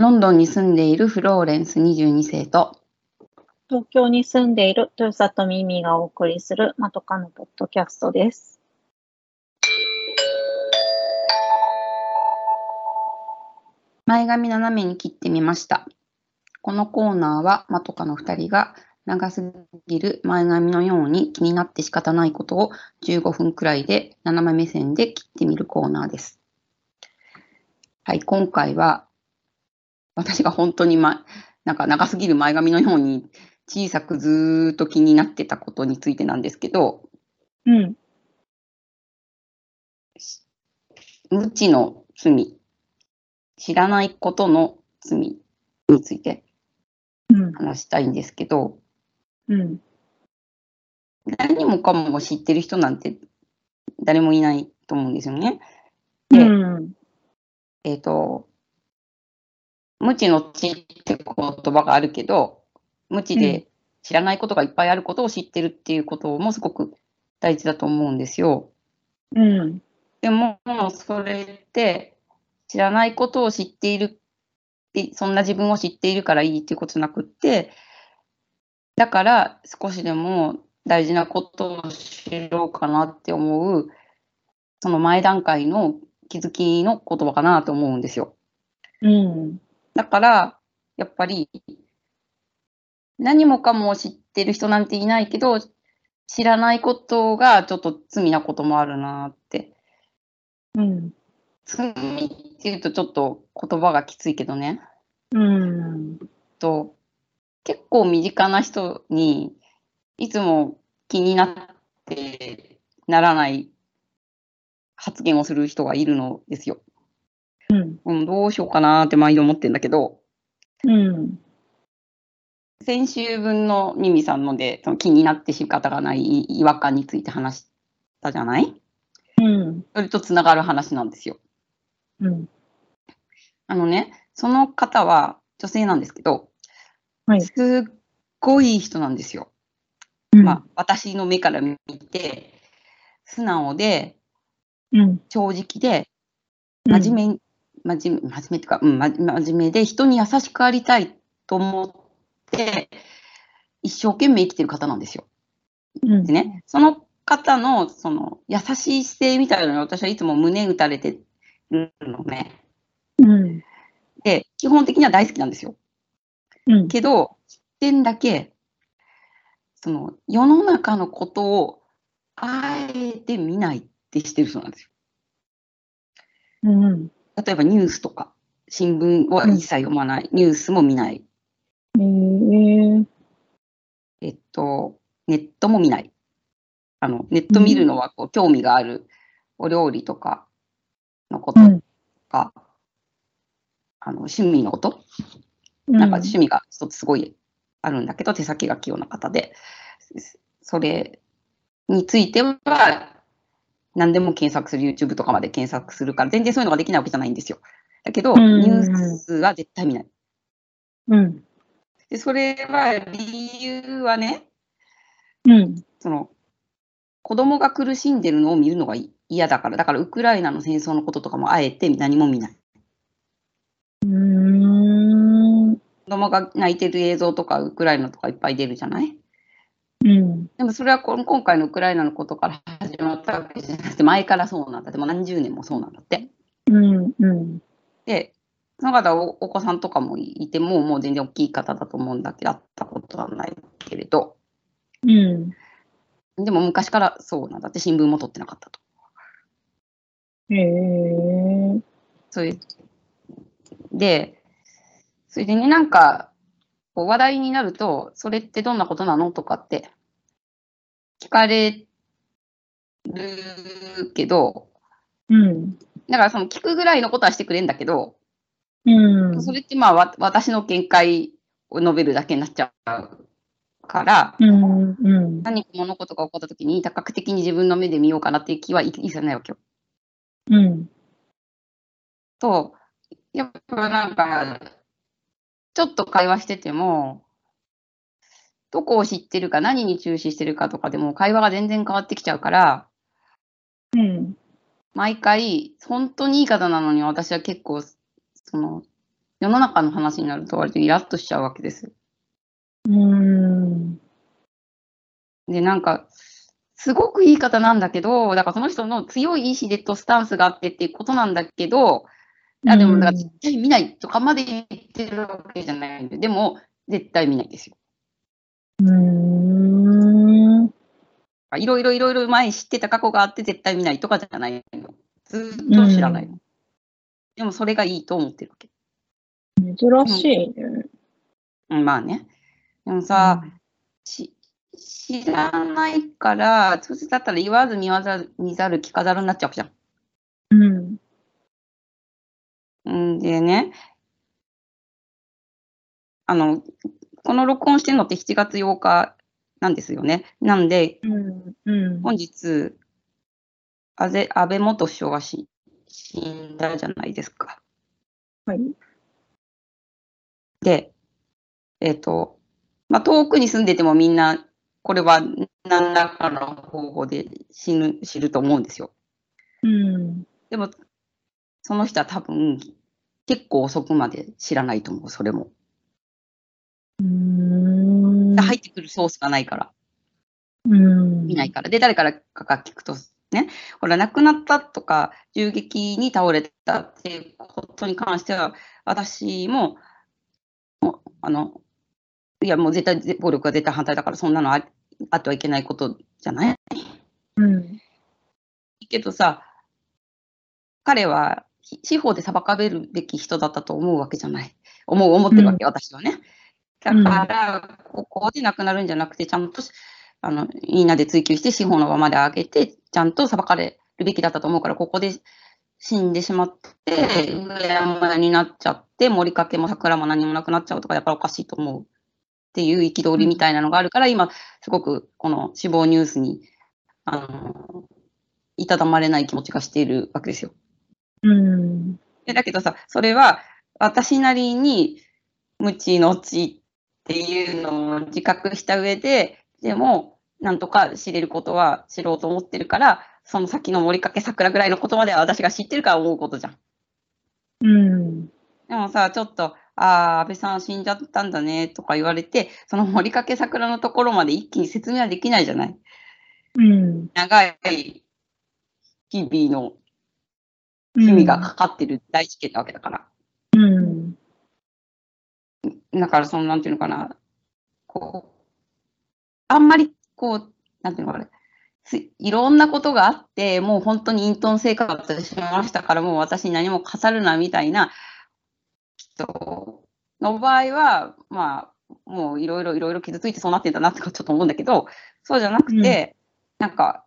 ロンドンに住んでいるフローレンス22世と、東京に住んでいる豊里ミミがお送りするまとかのポッドキャストです。前髪斜めに切ってみました。このコーナーは、まとかの2人が長すぎる前髪のように気になって仕方ないことを15分くらいで斜め目線で切ってみるコーナーです。はい、今回は私が本当に、ま、なんか長すぎる前髪のように小さくずーっと気になってたことについてなんですけど、うん。無知の罪、知らないことの罪についてうん。話したいんですけど、うん。何もかも知ってる人なんて誰もいないと思うんですよね。うでん。えっ、と、無知の知って言葉があるけど、無知うんで知らないことがいっぱいあることを知ってるっていうこともすごく大事だと思うんですよ。うん。でも、それって知らないことを知っているって、そんな自分を知っているからいいっていうことじゃなくって、だから少しでも大事なことを知ろうかなって思う、その前段階の気づきの言葉かなと思うんですよ。うん。だから、やっぱり、何もかも知ってる人なんていないけど、知らないことがちょっと罪なこともあるなって。うん。罪っていうとちょっと言葉がきついけどね。うん。と結構身近な人にいつも気になってならない発言をする人がいるのですよ。うん。うん、どうしようかなって毎度思ってんだけど、うん。先週分のミミさんのでその気になって仕方がない違和感について話したじゃない？うん。それとつながる話なんですよ。うん。あのね、その方は女性なんですけど、はいすっごいいい人なんですよ。うん。まあ、私の目から見て、素直で、うん。正直で、真面目、真面目、真面目っていうか、うん、ま真面目で、人に優しくありたいと思って、一生懸命生きてる方なんですよ。うん。でね、その方の、その、優しい姿勢みたいなのに私はいつも胸打たれてるのね。うん。で、基本的には大好きなんですよ。うん。けど、一点だけ、その、世の中のことを、あえて見ないってしてる人なんですよ。うん。例えばニュースとか、新聞は一切読まない、ニュースも見ない、えー。えっと、ネットも見ない。あの、ネット見るのはこう興味があるお料理とかのこと。とうん。か、あの、趣味のことななんか趣味が一つすごいあるんだけど、手先が器用な方で、それについては、何でも検索する、YouTube とかまで検索するから、全然そういうのができないわけじゃないんですよ。だけど、うんニュースは絶対見ない。うん。で、それは、理由はね、うん。その、子供が苦しんでるのを見るのが嫌だから、だからウクライナの戦争のこととかもあえて何も見ない。うん。子供が泣いてる映像とか、ウクライナとかいっぱい出るじゃない？うん。でもそれは今回のウクライナのことから始まったわけじゃなくて、前からそうなんだ。でも何十年もそうなんだって。うん。うん。で、その方お、お子さんとかもいても、もう全然大きい方だと思うんだけど、会ったことはないけれど、うん。でも昔からそうなんだって、新聞も取ってなかったと。へえ。そういう。で、それでね、なんか、こう話題になると、それってどんなことなの？とかって聞かれるけど、うん。だからその聞くぐらいのことはしてくれるんだけど、うん。それってまあわ私の見解を述べるだけになっちゃうから、うん。うん。何か物事が起こった時に多角的に自分の目で見ようかなっていう気は一切ないわけよ。うん。と、やっぱなんか、ちょっと会話してても、どこを知ってるか、何に注視してるかとかでも会話が全然変わってきちゃうから、うん。毎回、本当にいい方なのに私は結構、その、世の中の話になると割とイラッとしちゃうわけです。うん。で、なんか、すごくいい方なんだけど、だからその人の強い意志でとスタンスがあってっていうことなんだけど、いやでも、だから絶対見ないとかまで言ってるわけじゃないんで、でも、絶対見ないですよ。うん。いろいろいろいろ前に知ってた過去があって絶対見ないとかじゃないの。ずっと知らないの。でもそれがいいと思ってるわけ。珍しいね。うんまあね。でもさ、し知らないから、そだったら言わず見わざる見ざる聞かざるになっちゃうじゃん。うん。うんでね、あの、この録音してるのって7月8日なんですよね。なんで、うん。うん。本日、安倍安倍元首相がし死んだじゃないですか。はい。で、えっ、と、まあ、遠くに住んでてもみんな、これは何らかの方法で死ぬ、知ると思うんですよ。うん。でも、その人は多分、結構遅くまで知らないと思う、それも。うん。入ってくるソースがないから、うん。見ないから。で、誰からかが聞くと、ね、ほら、亡くなったとか、銃撃に倒れたっていうことに関しては、私も、もうあの、いや、もう絶対、暴力は絶対反対だから、そんなのああってはいけないことじゃない？うん。けどさ、彼はひ司法で裁かれるべき人だったと思うわけじゃない。思う、思ってるわけ、私はね。だから、ここで亡くなるんじゃなくて、ちゃんとしあのみんなで追及して司法の場まで上げて、ちゃんと裁かれるべきだったと思うから、ここで死んでしまって、上山になっちゃって、森かけも桜も何もなくなっちゃうとか、やっぱりおかしいと思うっていう憤りみたいなのがあるから、今、すごくこの死亡ニュースに、あの、いたたまれない気持ちがしているわけですよ。うん。でだけどさ、それは私なりに無知の知っていうのを自覚した上で、でも、なんとか知れることは知ろうと思ってるから、その先の森かけ桜ぐらいのことまでは私が知ってるから思うことじゃん。うん。でもさ、ちょっと、ああ、安倍さん死んじゃったんだねとか言われて、その森かけ桜のところまで一気に説明はできないじゃない。うん。長い日々の日々がかかってる大事件なわけだから。うん。だから、その、なんていうのかな、こう、あんまり、こう、なんていうのかな、すいろんなことがあって、もう本当に隠遁生活しましたから、もう私に何も語るな、みたいな人の場合は、まあ、もういろいろいろいろ傷ついてそうなってんだなってちょっと思うんだけど、そうじゃなくて、なんか、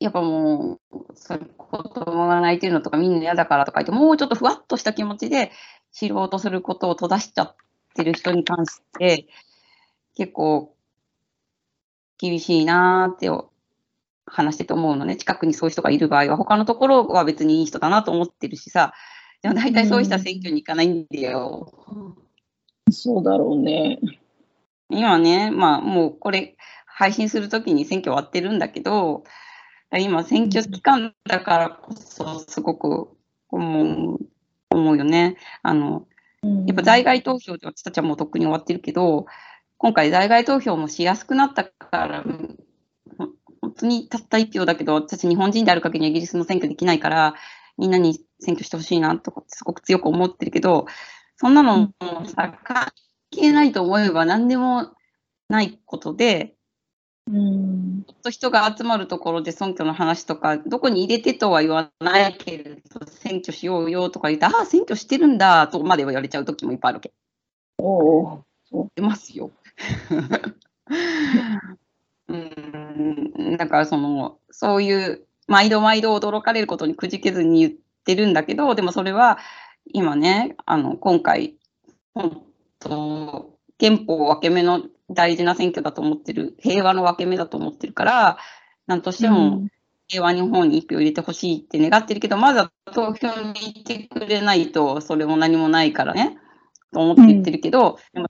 やっぱもう、それ子供が泣いてるのとかみんな嫌だからとか言って、もうちょっとふわっとした気持ちで知ろうとすることを閉ざしちゃってる人に関して、結構厳しいなーって話してて思うのね。近くにそういう人がいる場合は、他のところは別にいい人だなと思ってるしさ、でも大体そういう人は選挙に行かないんだよ。そうだろうね。今ね、まあもうこれ配信するときに選挙終わってるんだけど、今選挙期間だからこそすごく思う思うよね。あの、やっぱ在外投票で私たちはもうとっくに終わってるけど、今回在外投票もしやすくなったから、本当にたった一票だけど、私日本人である限りはイギリスの選挙できないから、みんなに選挙してほしいなとかすごく強く思ってるけど、そんなのもさ、関係ないと思えば何でもないことで、うん。ちょっと人が集まるところで選挙の話とか、どこに入れてとは言わないけれど、選挙しようよとか言って、ああ、選挙してるんだとまで言われちゃう時もいっぱいあるわけ。おお。出ますよ。うん、だからその、そういう、毎度毎度驚かれることにくじけずに言ってるんだけど、でもそれは、今ね、あの、今回、本当、憲法分け目の大事な選挙だと思ってる、平和の分け目だと思ってるから、なんとしても平和日本に一票入れてほしいって願ってるけど、まだ投票に行ってくれないと、それも何もないからね、と思って言ってるけど、でも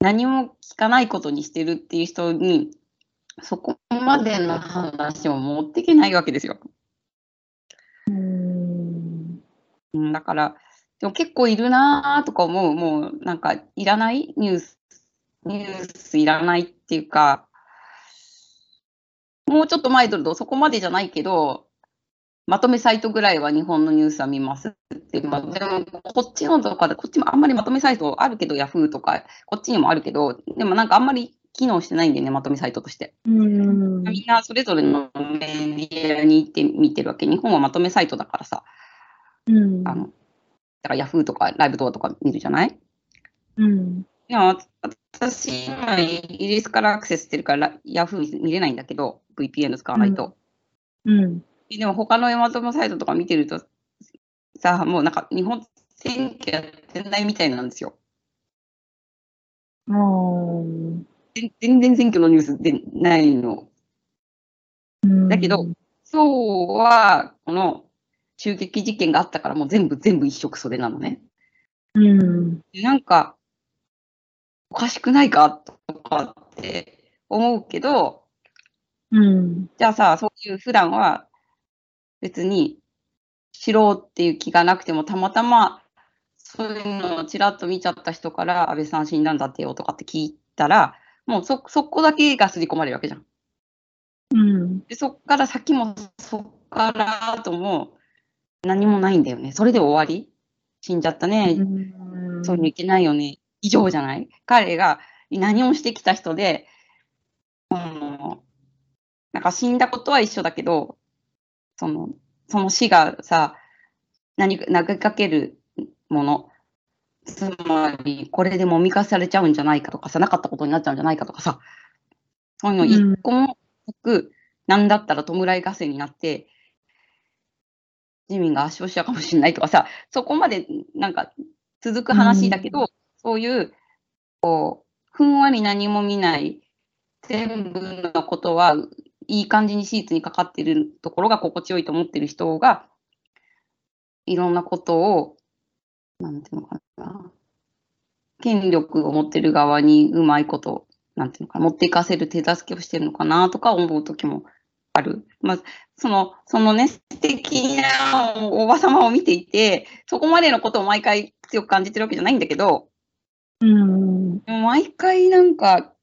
何も聞かないことにしてるっていう人に、そこまでの話を持っていけないわけですよ。うん。うんだから、でも結構いるなーとか思う。もうなんかいらないニュース、ニュースいらないっていうか、もうちょっと前だとそこまでじゃないけど、まとめサイトぐらいは日本のニュースは見ますって。まあ、でも、こっちのとかで、こっちもあんまりまとめサイトあるけど、ヤフーとか、こっちにもあるけど、でもなんかあんまり機能してないんだよね、まとめサイトとして。うん。みんなそれぞれのメディアに行って見てるわけ。日本はまとめサイトだからさ、うんあの、だからヤフーとかライブドアとか見るじゃない？うん。でも私、今イギリスからアクセスしてるから、ヤフー見れないんだけど、VPN 使わないと。うん。でも他のまとめサイトとか見てると、さ、もうなんか日本選挙やってないみたいなんですよ。うん。全全然選挙のニュースでないの。だけど、そうは、この襲撃事件があったからもう全部全部一色それなのね。うん。でなんか、おかしくないかとかって思うけど、うん。じゃあさ、そういう普段は別に知ろうっていう気がなくても、たまたまそういうのをちらっと見ちゃった人から、安倍さん死んだんだってよとかって聞いたら、もうそ、そこだけが刷り込まれるわけじゃん。うん。で、そっから先も、そっから後も何もないんだよね。それで終わり？死んじゃったね。そういうのいけないよね。以上じゃない？彼が何をしてきた人で、うん、なんか死んだことは一緒だけど、その、その死がさ、何か投げかけるもの、つまり、これでもみかされちゃうんじゃないかとかさ、なかったことになっちゃうんじゃないかとかさ、そういうの一個もなく、なんだったら弔い合戦になって、自民が圧勝しちゃうかもしれないとかさ、そこまでなんか続く話だけど、そういう、こう、ふんわり何も見ない、全部のことはいい感じにシーツにかかってるところが心地よいと思ってる人が、いろんなことを、なんていうのかな、権力を持ってる側にうまいこと、なんていうのかな、持っていかせる手助けをしてるのかなとか思うときもある。まあ、その、そのね、素敵なおばさまを見ていて、そこまでのことを毎回強く感じてるわけじゃないんだけど、うん。毎回なんか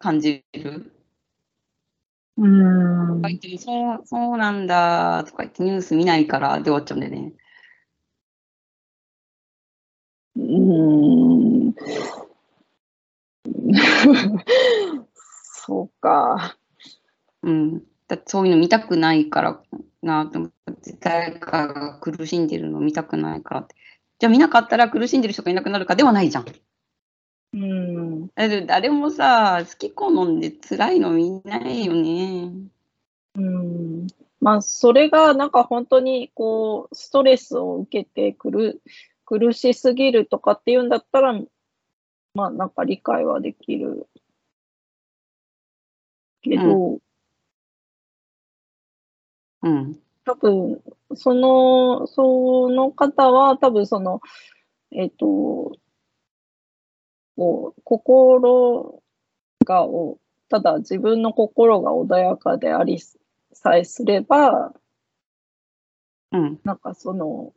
感じる？うん。そう、そうなんだとか言ってニュース見ないからで終わっちゃうんだよね。うん。そうか。うん。だそういうの見たくないからなと思って、誰かが苦しんでるの見たくないからって。じゃあ見なかったら苦しんでる人がいなくなるかではないじゃん。うん。誰もさ、好き好んで辛いの見ないよね。うん。まあ、それがなんか本当にこう、ストレスを受けてくる、苦しすぎるとかっていうんだったら、まあなんか理解はできるけど、うん。多分、その、その方は多分その、えっ、と、こう、心がお、ただ自分の心が穏やかでありさえすれば、うん。なんかその、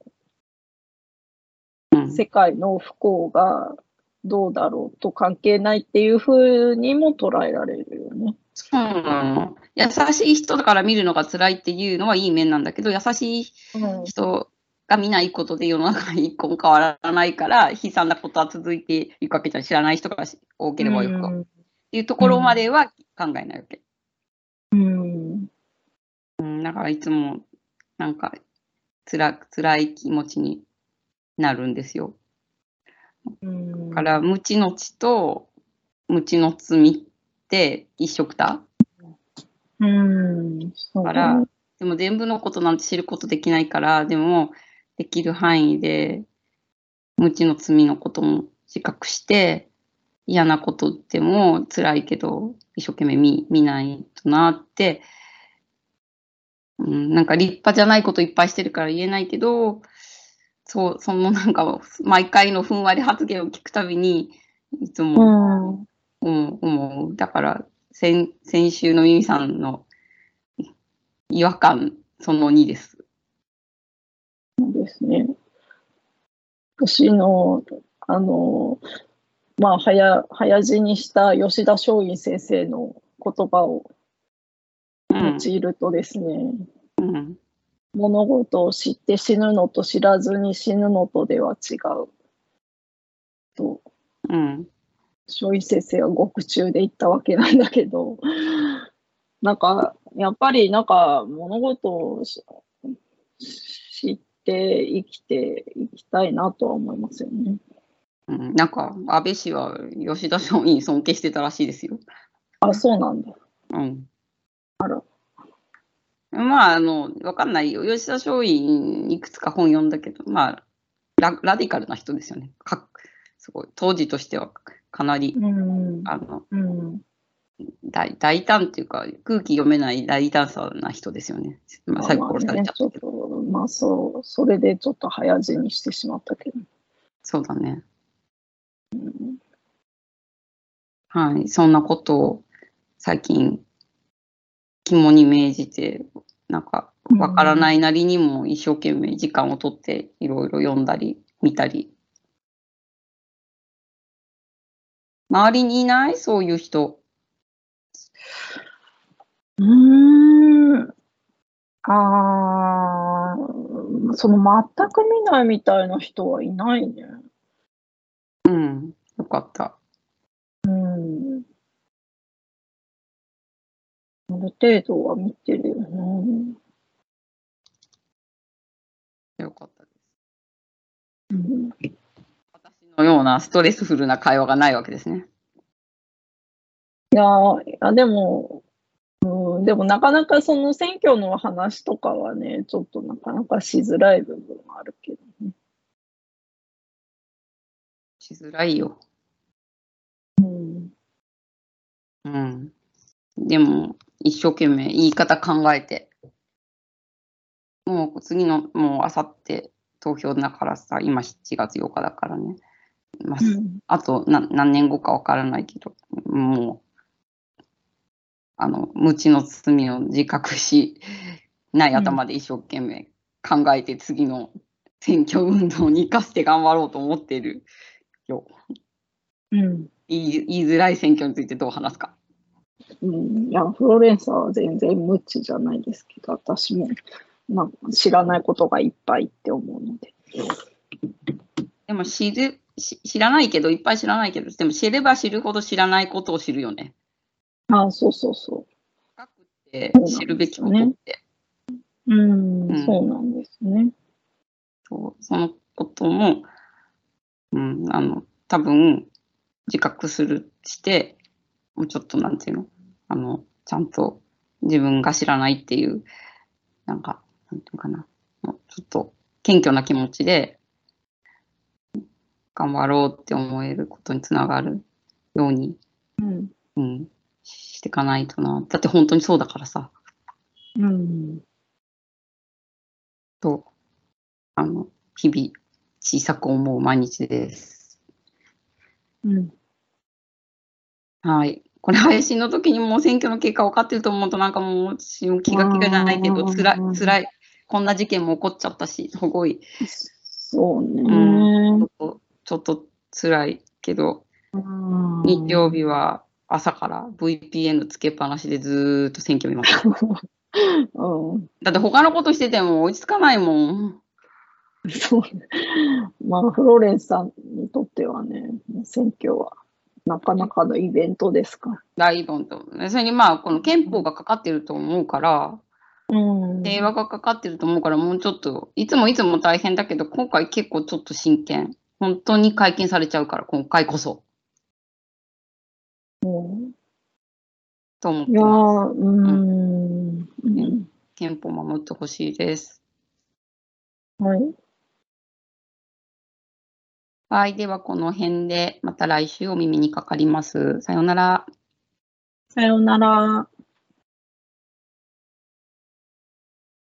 うん。世界の不幸がどうだろうと関係ないっていうふうにも捉えられるよね。そうなの。優しい人だから見るのが辛いっていうのはいい面なんだけど、優しいうん人が見ないことで世の中に一個も変わらないから、悲惨なことは続いていくわけじゃん。知らない人が多ければよく。っていうところまでは考えないわけ。うん。うん、だからいつも、なんか、つら、辛い気持ちになるんですよ。うん。だから、無知の知と無知の罪って一緒くた？うん。だから、でも全部のことなんて知ることできないから、でも、できる範囲で、無知の罪のことも自覚して、嫌なことでも辛いけど、一生懸命見見ないとなって、うん、なんか立派じゃないこといっぱいしてるから言えないけど、そう、そのなんか、毎回のふんわり発言を聞くたびに、いつもうん。思う。だから、先先週のミミさんの違和感その2です。そうですね。私の、あの、まあ、早、早死にした吉田松陰先生の言葉をうん用いるとですね、うん物事を知って死ぬのと知らずに死ぬのとでは違う。と、うん松陰先生は獄中で言ったわけなんだけど、なんか、やっぱりなんか物事をし知って生きていきたいなとは思いますよね。うんなんか安倍氏は吉田松陰尊敬してたらしいですよ。あ、そうなんだ。うん。あら。まあ、あの、わかんないよ。吉田松陰いくつか本読んだけど、まあ、ララディカルな人ですよね。かすごい。当時としてはかなり、うん。あの、うん。大大胆っていうか、空気読めない大胆さな人ですよね。まあ、最後殺されちゃったけど。っと、まあそう、それでちょっと早死にしてしまったけど。そうだね。うんはい。そんなことを最近、肝に銘じて、なんか、わからないなりにも一生懸命時間をとって、いろいろ読んだり、見たり。周りにいない？そういう人。うーん。ああ、その全く見ないみたいな人はいないね。うん。よかった。うん。ある程度は見てるよね。よかったです。うん、私のようなストレスフルな会話がないわけですね。いやー、いやでも、うん、でもなかなかその選挙の話とかはね、ちょっとなかなかしづらい部分はあるけどね。しづらいよ。うん。うん。でも、一生懸命言い方考えて、もう次の、もうあさって投票だからさ、今7月8日だからね。まあ、うんあと何何年後かわからないけど、もう、あの、無知の罪を自覚しない頭で一生懸命考えて次の選挙運動に生かして頑張ろうと思ってるよ。うん。言い言いづらい選挙についてどう話すか。うん、いや、フロレンサは全然無知じゃないですけど、私も、まあ、知らないことがいっぱいって思うので。でも知るし知らないけど、いっぱい知らないけど、でも知れば知るほど知らないことを知るよね。あそうそうそ深くって知るべきことって。う。うん、うんそうなんですね。そうそのことも、うん、あの、多分、自覚する、して、もうちょっとなんていうの、あの、ちゃんと自分が知らないっていう、なんか、なんていうのかな、もうちょっと謙虚な気持ちで、頑張ろうって思えることにつながるように、うん。うん、していかないとな。だって本当にそうだからさ、うん。と、あの、日々小さく思う毎日です。うん。はい。これ配信の時にもう選挙の結果分かってると思うとなんかもう私も気が気がじゃないけど、つらい、つらい。こんな事件も起こっちゃったし、すごい、そうね。うんちょっと、辛いけど、うん日曜日は朝から VPN つけっぱなしでずーっと選挙見ました。うん。だって他のことしてても追いつかないもん。そうね。まあ、フローレンスさんにとってはね、選挙はなかなかのイベントですか大イベント。それにまあ、この憲法がかかってると思うから、ら。うん。平和がかかってると思うから、もうちょっと、いつもいつも大変だけど、今回結構ちょっと真剣。本当に解禁されちゃうから、今回こそ。うんと思っていやます。ー、うん。うん。憲法守ってほしいです。はい。はい。では、この辺で、また来週お耳にかかります。さようなら。さようなら。